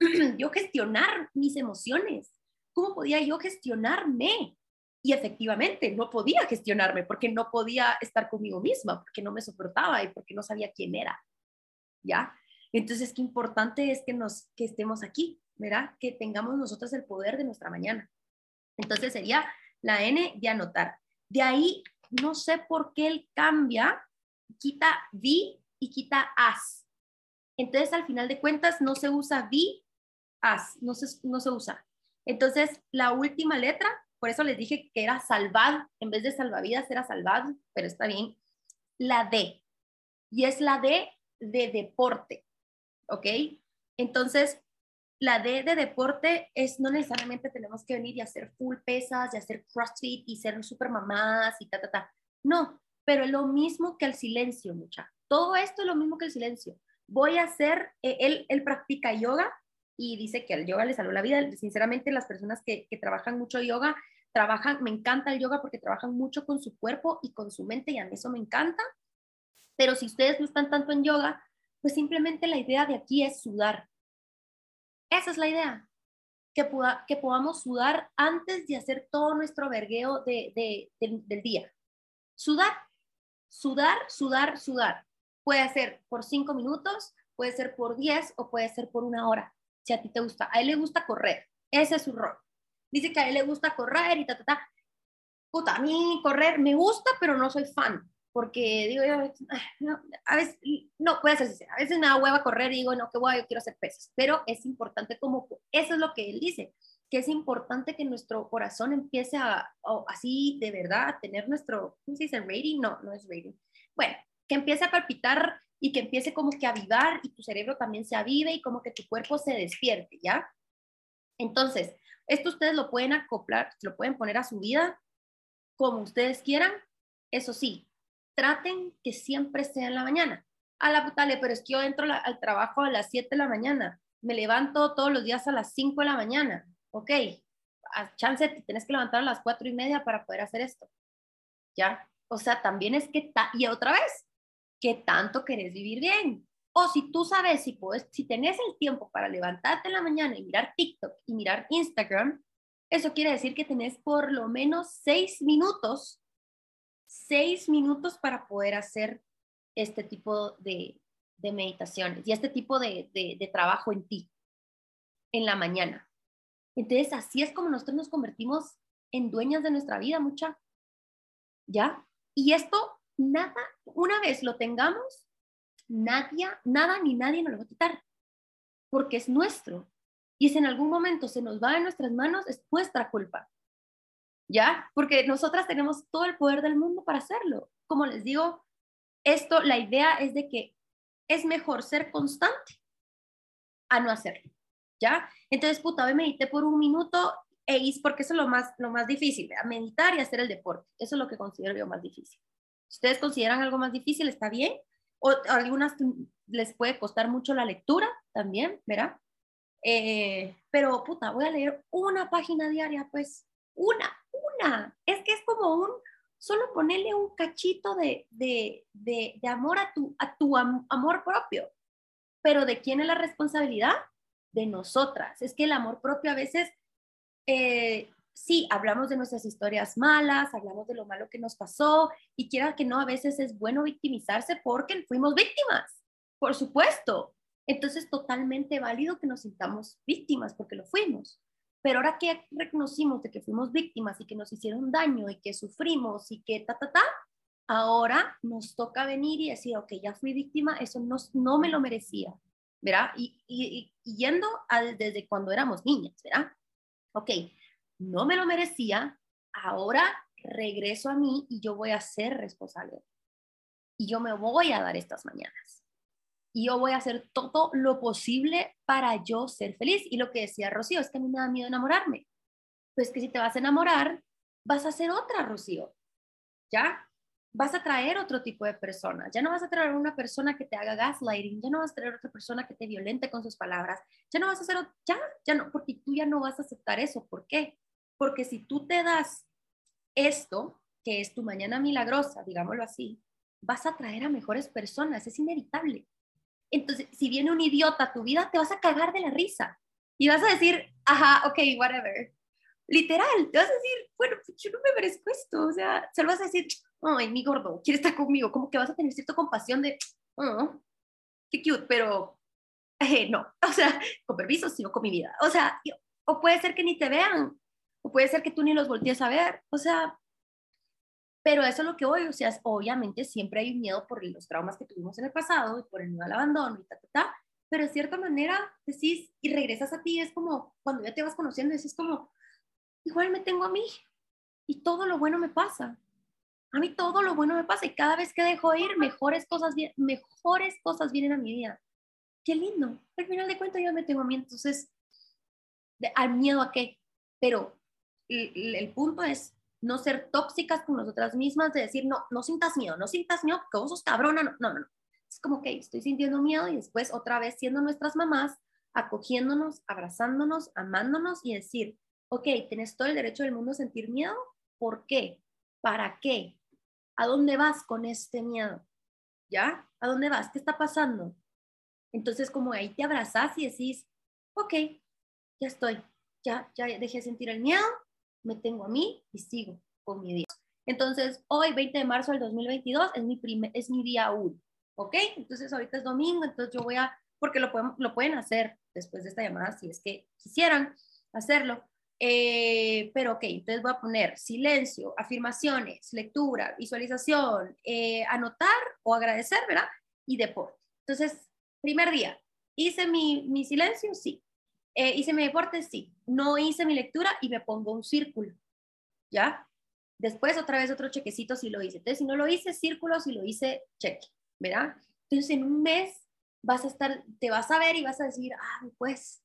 yo gestionar mis emociones? ¿Cómo podía yo gestionarme? Y efectivamente no podía gestionarme porque no podía estar conmigo misma, porque no me soportaba y porque no sabía quién era. ¿Ya? Entonces, qué importante es que, nos, que estemos aquí, ¿verdad? Que tengamos nosotros el poder de nuestra mañana. Entonces sería la N de anotar. De ahí, no sé por qué él cambia, quita vi y quita as. Entonces, al final de cuentas, no se usa vi, as, no se, no se usa. Entonces, la última letra por eso les dije que era salvad, en vez de salvavidas era salvad, pero está bien. La D, y es la D de deporte, ¿ok? Entonces, la D de deporte es no necesariamente tenemos que venir y hacer full pesas y hacer crossfit y ser super mamás y ta, ta, ta. No, pero lo mismo que el silencio, mucha. Todo esto es lo mismo que el silencio. Voy a hacer, eh, él, él practica yoga, y dice que el yoga le salvó la vida. Sinceramente, las personas que, que trabajan mucho yoga, trabajan, me encanta el yoga porque trabajan mucho con su cuerpo y con su mente y a mí eso me encanta. Pero si ustedes no están tanto en yoga, pues simplemente la idea de aquí es sudar. Esa es la idea, que, pueda, que podamos sudar antes de hacer todo nuestro vergueo de, de, del día. Sudar, sudar, sudar, sudar. Puede ser por cinco minutos, puede ser por diez o puede ser por una hora si a ti te gusta. A él le gusta correr, ese es su rol. Dice que a él le gusta correr y ta, ta, ta. Puta, a mí correr me gusta, pero no soy fan, porque digo a veces, no, puede ser sincera, a veces me da hueva correr y digo, no, qué guay, yo quiero hacer pesas, pero es importante como, eso es lo que él dice, que es importante que nuestro corazón empiece a, así de verdad, tener nuestro, ¿cómo se dice? Rating, no, no es rating. Bueno, que empiece a palpitar y que empiece como que a avivar y tu cerebro también se avive y como que tu cuerpo se despierte, ¿ya? Entonces, esto ustedes lo pueden acoplar, lo pueden poner a su vida como ustedes quieran. Eso sí, traten que siempre sea en la mañana. A la putale, pero es que yo entro al trabajo a las 7 de la mañana, me levanto todos los días a las 5 de la mañana, ok, a chance te tienes que levantar a las 4 y media para poder hacer esto, ¿ya? O sea, también es que, y otra vez, ¿qué tanto querés vivir bien? O si tú sabes, si, puedes, si tenés el tiempo para levantarte en la mañana y mirar TikTok y mirar Instagram, eso quiere decir que tenés por lo menos seis minutos, seis minutos para poder hacer este tipo de, meditaciones y este tipo de, de trabajo en ti, en la mañana. Entonces, así es como nosotros nos convertimos en dueñas de nuestra vida, mucha. ¿Ya? Y esto, nada, una vez lo tengamos, nadie, nada ni nadie nos lo va a quitar, porque es nuestro. Y si en algún momento se nos va de nuestras manos, es nuestra culpa. ¿Ya? Porque nosotras tenemos todo el poder del mundo para hacerlo. Como les digo, esto, la idea es de que es mejor ser constante a no hacerlo. ¿Ya? Entonces, puta, hoy medité por un minuto e porque eso es lo más, lo más difícil, meditar y hacer el deporte. Eso es lo que considero yo más difícil. Si ustedes consideran algo más difícil, está bien. O algunas les puede costar mucho la lectura también, ¿verdad? Eh, pero, puta, voy a leer una página diaria, pues, una, una. Es que es como un, solo ponerle un cachito de, de, de, amor a tu, a tu amor propio. Pero ¿de quién es la responsabilidad? De nosotras. Es que el amor propio a veces, eh, sí, hablamos de nuestras historias malas, hablamos de lo malo que nos pasó, y quiera que no, a veces es bueno victimizarse porque fuimos víctimas, por supuesto. Entonces, totalmente válido que nos sintamos víctimas porque lo fuimos. Pero ahora que reconocimos de que fuimos víctimas y que nos hicieron daño y que sufrimos y que ta, ta, ta, ahora nos toca venir y decir, ok, ya fui víctima, eso no, no me lo merecía, ¿verdad? Y, y, yendo a desde cuando éramos niñas, ¿verdad? Ok, no me lo merecía, ahora regreso a mí y yo voy a ser responsable. Y yo me voy a dar estas mañanas y yo voy a hacer todo lo posible para yo ser feliz. Y lo que decía Rocío es que a mí me da miedo enamorarme. Pues que si te vas a enamorar, vas a ser otra Rocío. ¿Ya? Vas a traer otro tipo de persona. Ya no vas a traer una persona que te haga gaslighting, ya no vas a traer otra persona que te violente con sus palabras. Ya no vas a hacer, ya, ya no, porque tú ya no vas a aceptar eso. ¿Por qué? Porque si tú te das esto, que es tu mañana milagrosa, digámoslo así, vas a traer a mejores personas, es inevitable. Entonces, si viene un idiota a tu vida, te vas a cagar de la risa y vas a decir, ajá, ok, whatever. Literal, te vas a decir, bueno, pues, yo no me merezco esto. O sea, se lo vas a decir, ay, mi gordo, quiere estar conmigo. Como que vas a tener cierta compasión de, oh, qué cute, pero eh, no. O sea, con permiso, sino con mi vida. O sea, o puede ser que ni te vean, o puede ser que tú ni los voltees a ver. O sea, pero eso es lo que voy, o sea, obviamente siempre hay un miedo por los traumas que tuvimos en el pasado y por el miedo al abandono y ta, ta, ta, pero de cierta manera decís y regresas a ti, es como cuando ya te vas conociendo, decís como, igual me tengo a mí y todo lo bueno me pasa. A mí todo lo bueno me pasa y cada vez que dejo ir, mejores cosas, mejores cosas vienen a mi vida. Qué lindo. Al final de cuentas yo me tengo a mí, entonces, al miedo a qué. Pero el punto es, no ser tóxicas con nosotras mismas, de decir, no, no sientas miedo, no sientas miedo porque vos sos cabrona, no, no, no. Es como que estoy sintiendo miedo y después otra vez siendo nuestras mamás, acogiéndonos, abrazándonos, amándonos y decir, ok, tienes todo el derecho del mundo a sentir miedo, ¿por qué? ¿Para qué? ¿A dónde vas con este miedo? ¿Ya? ¿A dónde vas? ¿Qué está pasando? Entonces como ahí te abrazas y decís, ok, ya estoy, ya, ya dejé de sentir el miedo, me tengo a mí y sigo con mi día. Entonces, hoy, 20 de marzo del 2022, es mi, primer, es mi día 1, ¿ok? Entonces, ahorita es domingo, entonces yo voy a, porque lo, pueden, lo pueden hacer después de esta llamada, si es que quisieran hacerlo. Eh, pero, ok, entonces voy a poner silencio, afirmaciones, lectura, visualización, eh, anotar o agradecer, ¿verdad? Y deporte. Entonces, primer día, ¿hice mi, mi silencio? Sí. Eh, ¿Hice mi deporte? Sí. No hice mi lectura y me pongo un círculo. ¿Ya? Después otra vez otro chequecito si lo hice. Entonces, si no lo hice, círculo, si lo hice, cheque. ¿Verdad? Entonces, en un mes vas a estar, te vas a ver y vas a decir, ah, pues,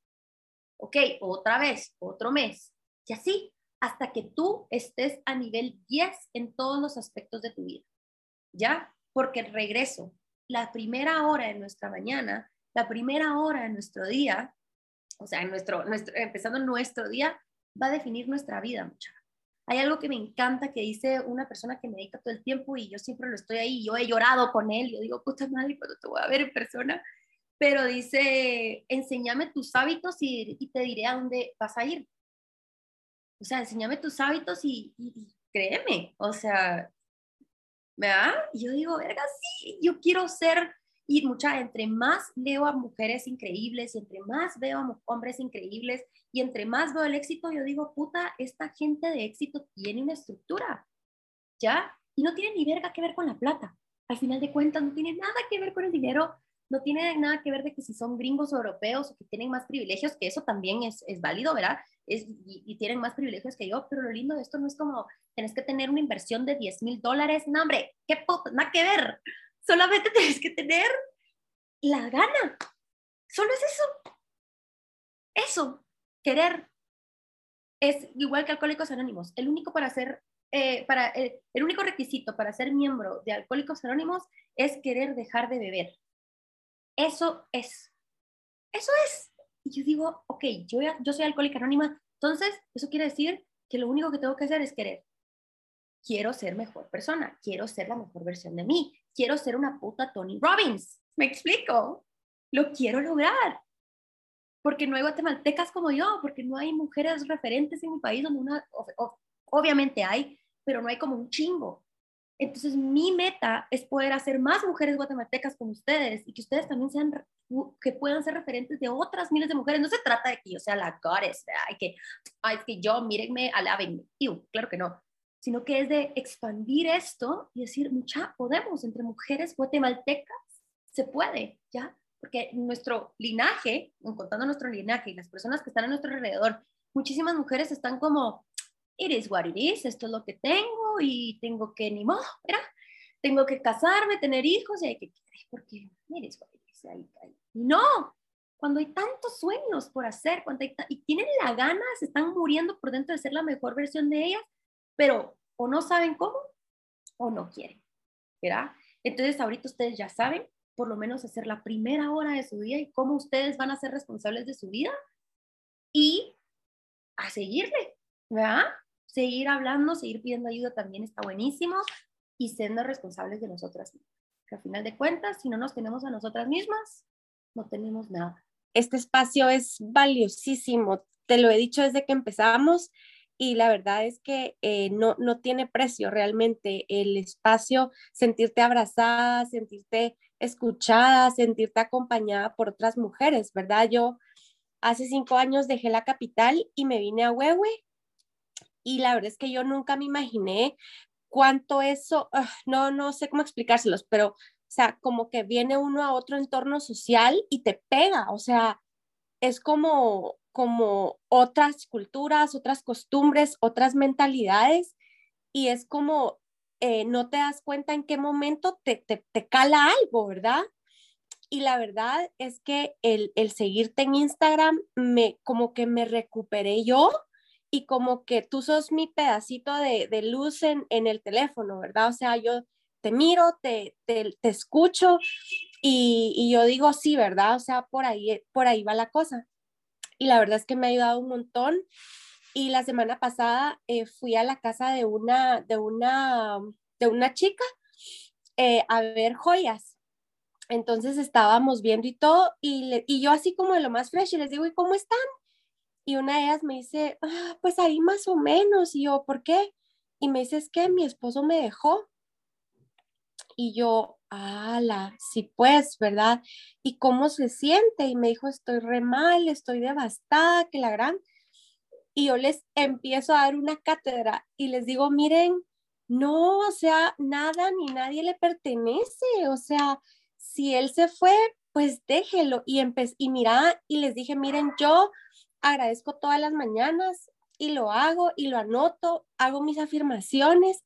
ok, otra vez, otro mes. Y así, hasta que tú estés a nivel 10 en todos los aspectos de tu vida. ¿Ya? Porque regreso, la primera hora de nuestra mañana, la primera hora de nuestro día, o sea, nuestro, nuestro, empezando nuestro día, va a definir nuestra vida, muchachos. Hay algo que me encanta que dice una persona que me dedica todo el tiempo y yo siempre lo estoy ahí, yo he llorado con él, yo digo, puta madre, cuando te voy a ver en persona, pero dice, enséñame tus hábitos y, te diré a dónde vas a ir. O sea, enséñame tus hábitos y, y créeme, o sea, ¿verdad? Y yo digo, verga, sí, yo quiero ser, y mucha, entre más leo a mujeres increíbles, y entre más veo a hombres increíbles, y entre más veo el éxito, yo digo, puta, esta gente de éxito tiene una estructura, ¿ya? Y no tiene ni verga que ver con la plata. Al final de cuentas, no tiene nada que ver con el dinero, no tiene nada que ver de que si son gringos o europeos o que tienen más privilegios, que eso también es, es válido, ¿verdad? Es, y, tienen más privilegios que yo, pero lo lindo de esto no es como, tenés que tener una inversión de 10 mil dólares, no, hombre, qué puto, nada que ver, solamente tienes que tener la gana, solo es eso, eso, querer. Es igual que Alcohólicos Anónimos, el único para ser eh, para, eh, el único requisito para ser miembro de Alcohólicos Anónimos es querer dejar de beber. Eso es. Eso es. Y yo digo, ok, yo, yo soy alcohólica anónima, entonces eso quiere decir que lo único que tengo que hacer es querer. Quiero ser mejor persona, quiero ser la mejor versión de mí, quiero ser una puta Tony Robbins. ¿Me explico? Lo quiero lograr. Porque no hay guatemaltecas como yo, porque no hay mujeres referentes en mi país donde una, obviamente hay, pero no hay como un chingo. Entonces, mi meta es poder hacer más mujeres guatemaltecas como ustedes y que ustedes también sean, que puedan ser referentes de otras miles de mujeres. No se trata de que yo sea la goddess, hay que, ay, es que yo, mírenme, alábenme. claro que no. Sino que es de expandir esto y decir, mucha, podemos, entre mujeres guatemaltecas, se puede, ¿ya? Porque nuestro linaje, contando nuestro linaje y las personas que están a nuestro alrededor, muchísimas mujeres están como, it is what it is, esto es lo que tengo y tengo que, ni modo, ¿verdad? Tengo que casarme, tener hijos y hay que, porque it is what it is. no, cuando hay tantos sueños por hacer, cuando hay y tienen la gana, se están muriendo por dentro de ser la mejor versión de ellas, pero o no saben cómo o no quieren, ¿verdad? Entonces ahorita ustedes ya saben por lo menos hacer la primera hora de su día y cómo ustedes van a ser responsables de su vida y a seguirle, ¿verdad? seguir hablando, seguir pidiendo ayuda también está buenísimo y siendo responsables de nosotras mismas. Que al final de cuentas, si no nos tenemos a nosotras mismas, no tenemos nada. Este espacio es valiosísimo. Te lo he dicho desde que empezamos y la verdad es que eh, no, no tiene precio realmente el espacio, sentirte abrazada, sentirte escuchada, sentirte acompañada por otras mujeres, ¿verdad? Yo hace cinco años dejé la capital y me vine a Huehue y la verdad es que yo nunca me imaginé cuánto eso, ah, no, no sé cómo explicárselos, pero, o sea, como que viene uno a otro entorno social y te pega, o sea, es como, como otras culturas, otras costumbres, otras mentalidades, y es como eh, no te das cuenta en qué momento te, te, te, cala algo, ¿verdad? Y la verdad es que el, el seguirte en Instagram, me, como que me recuperé yo y como que tú sos mi pedacito de, de luz en, en, el teléfono, ¿verdad? O sea, yo te miro, te, te, te escucho y, y, yo digo, sí, ¿verdad? O sea, por ahí, por ahí va la cosa. Y la verdad es que me ha ayudado un montón. Y la semana pasada eh, fui a la casa de una, de una, de una chica eh, a ver joyas. Entonces estábamos viendo y todo, y, y yo así como de lo más fresh, y les digo, ¿y cómo están? Y una de ellas me dice, ah, pues ahí más o menos. Y yo, ¿por qué? Y me dice, es que mi esposo me dejó. Y yo, ala, sí pues, ¿verdad? ¿Y cómo se siente? Y me dijo, estoy re mal, estoy devastada, que la gran. Y yo les empiezo a dar una cátedra y les digo, miren, no, o sea, nada ni nadie le pertenece. O sea, si él se fue, pues déjelo. Y, y mira, y les dije, miren, yo agradezco todas las mañanas y lo hago y lo anoto, hago mis afirmaciones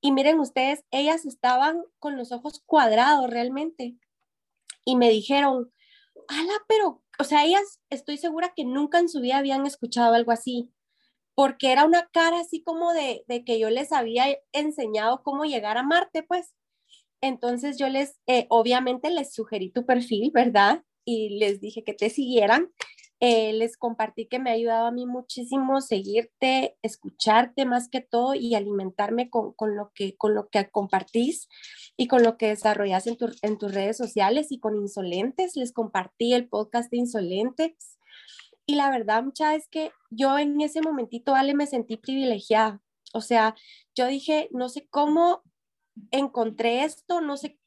y miren ustedes, ellas estaban con los ojos cuadrados realmente y me dijeron, ala, pero, o sea, ellas estoy segura que nunca en su vida habían escuchado algo así, porque era una cara así como de, que yo les había enseñado cómo llegar a Marte, pues. Entonces yo les, eh, obviamente les sugerí tu perfil, ¿verdad? Y les dije que te siguieran. Eh, les compartí que me ha ayudado a mí muchísimo seguirte, escucharte más que todo y alimentarme con, con lo, que, con lo que compartís y con lo que desarrollas en, en tus redes sociales y con Insolentes. Les compartí el podcast de Insolentes. Y la verdad, mucha es que yo en ese momentito, Ale, me sentí privilegiada. O sea, yo dije, no sé cómo encontré esto, no sé,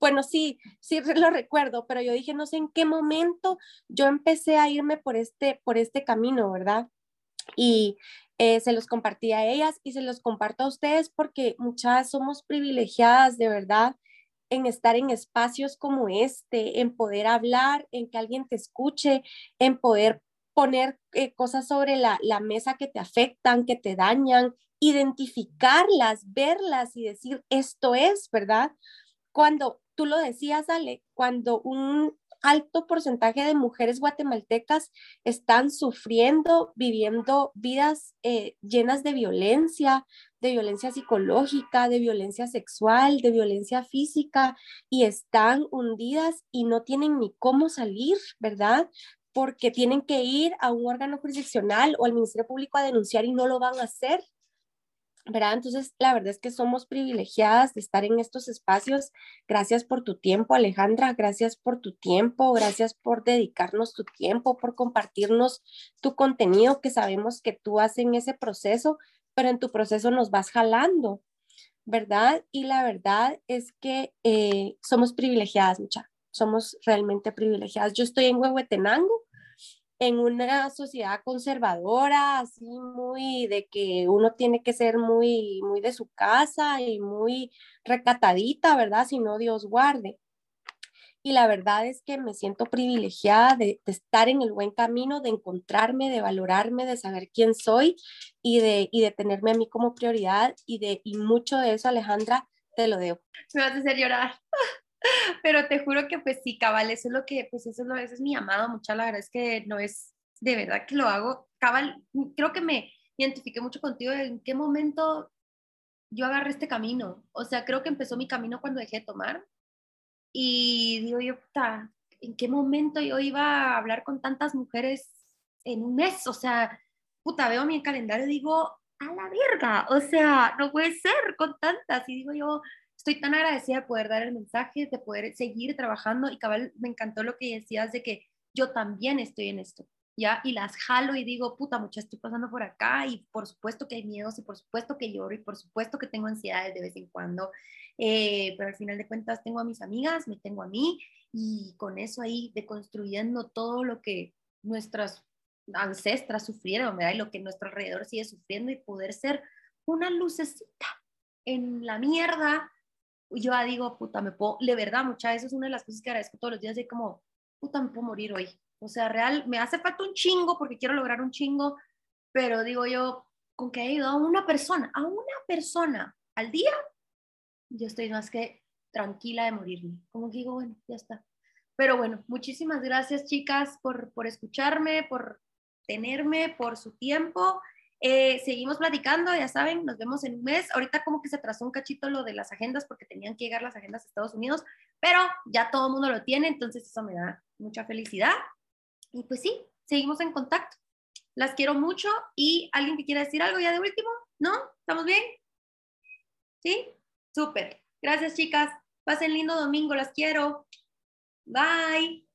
bueno, sí, sí lo recuerdo, pero yo dije, no sé en qué momento yo empecé a irme por este, por este camino, ¿verdad? Y eh, se los compartí a ellas y se los comparto a ustedes porque muchas somos privilegiadas de verdad en estar en espacios como este, en poder hablar, en que alguien te escuche, en poder poner eh, cosas sobre la, la mesa que te afectan, que te dañan, identificarlas, verlas y decir, esto es, ¿verdad? Cuando tú lo decías, Ale, cuando un alto porcentaje de mujeres guatemaltecas están sufriendo, viviendo vidas eh, llenas de violencia, de violencia psicológica, de violencia sexual, de violencia física, y están hundidas y no tienen ni cómo salir, ¿verdad? Porque tienen que ir a un órgano jurisdiccional o al Ministerio Público a denunciar y no lo van a hacer ¿verdad? Entonces, la verdad es que somos privilegiadas de estar en estos espacios. Gracias por tu tiempo, Alejandra. Gracias por tu tiempo. Gracias por dedicarnos tu tiempo, por compartirnos tu contenido, que sabemos que tú haces en ese proceso, pero en tu proceso nos vas jalando, ¿verdad? Y la verdad es que eh, somos privilegiadas, mucha. Somos realmente privilegiadas. Yo estoy en Huehuetenango en una sociedad conservadora, así muy de que uno tiene que ser muy, muy de su casa y muy recatadita, ¿verdad? Si no, Dios guarde. Y la verdad es que me siento privilegiada de, estar en el buen camino, de encontrarme, de valorarme, de saber quién soy y de, y de tenerme a mí como prioridad y, de, y mucho de eso, Alejandra, te lo debo. Me vas a hacer llorar. Pero te juro que pues sí, cabal, eso es lo que, pues eso, es, es mi amado, mucha la verdad es que no es de verdad que lo hago, cabal, creo que me identifiqué mucho contigo en qué momento yo agarré este camino, o sea, creo que empezó mi camino cuando dejé de tomar y digo yo, puta, ¿en qué momento yo iba a hablar con tantas mujeres en un mes? O sea, puta, veo mi calendario y digo, a la verga, o sea, no puede ser con tantas y digo yo, estoy tan agradecida de poder dar el mensaje, de poder seguir trabajando y cabal, me encantó lo que decías de que yo también estoy en esto, ¿ya? Y las jalo y digo, puta, mucha estoy pasando por acá y por supuesto que hay miedos y por supuesto que lloro y por supuesto que tengo ansiedades de vez en cuando, eh, pero al final de cuentas tengo a mis amigas, me tengo a mí y con eso ahí deconstruyendo todo lo que nuestras ancestras sufrieron, ¿verdad? Y lo que nuestro alrededor sigue sufriendo y poder ser una lucecita en la mierda yo digo, puta, me puedo, de verdad, muchas veces es una de las cosas que agradezco todos los días, de como, puta, me puedo morir hoy. O sea, real, me hace falta un chingo porque quiero lograr un chingo, pero digo yo, con que haya ayudado a una persona, a una persona al día, yo estoy más que tranquila de morirme. Como que digo, bueno, ya está. Pero bueno, muchísimas gracias chicas por, por escucharme, por tenerme, por su tiempo. Eh, seguimos platicando, ya saben, nos vemos en un mes. Ahorita como que se atrasó un cachito lo de las agendas porque tenían que llegar las agendas a Estados Unidos, pero ya todo el mundo lo tiene, entonces eso me da mucha felicidad. Y pues sí, seguimos en contacto. Las quiero mucho y alguien que quiera decir algo ya de último, ¿no? ¿Estamos bien? ¿Sí? Súper. Gracias chicas. Pasen lindo domingo, las quiero. Bye.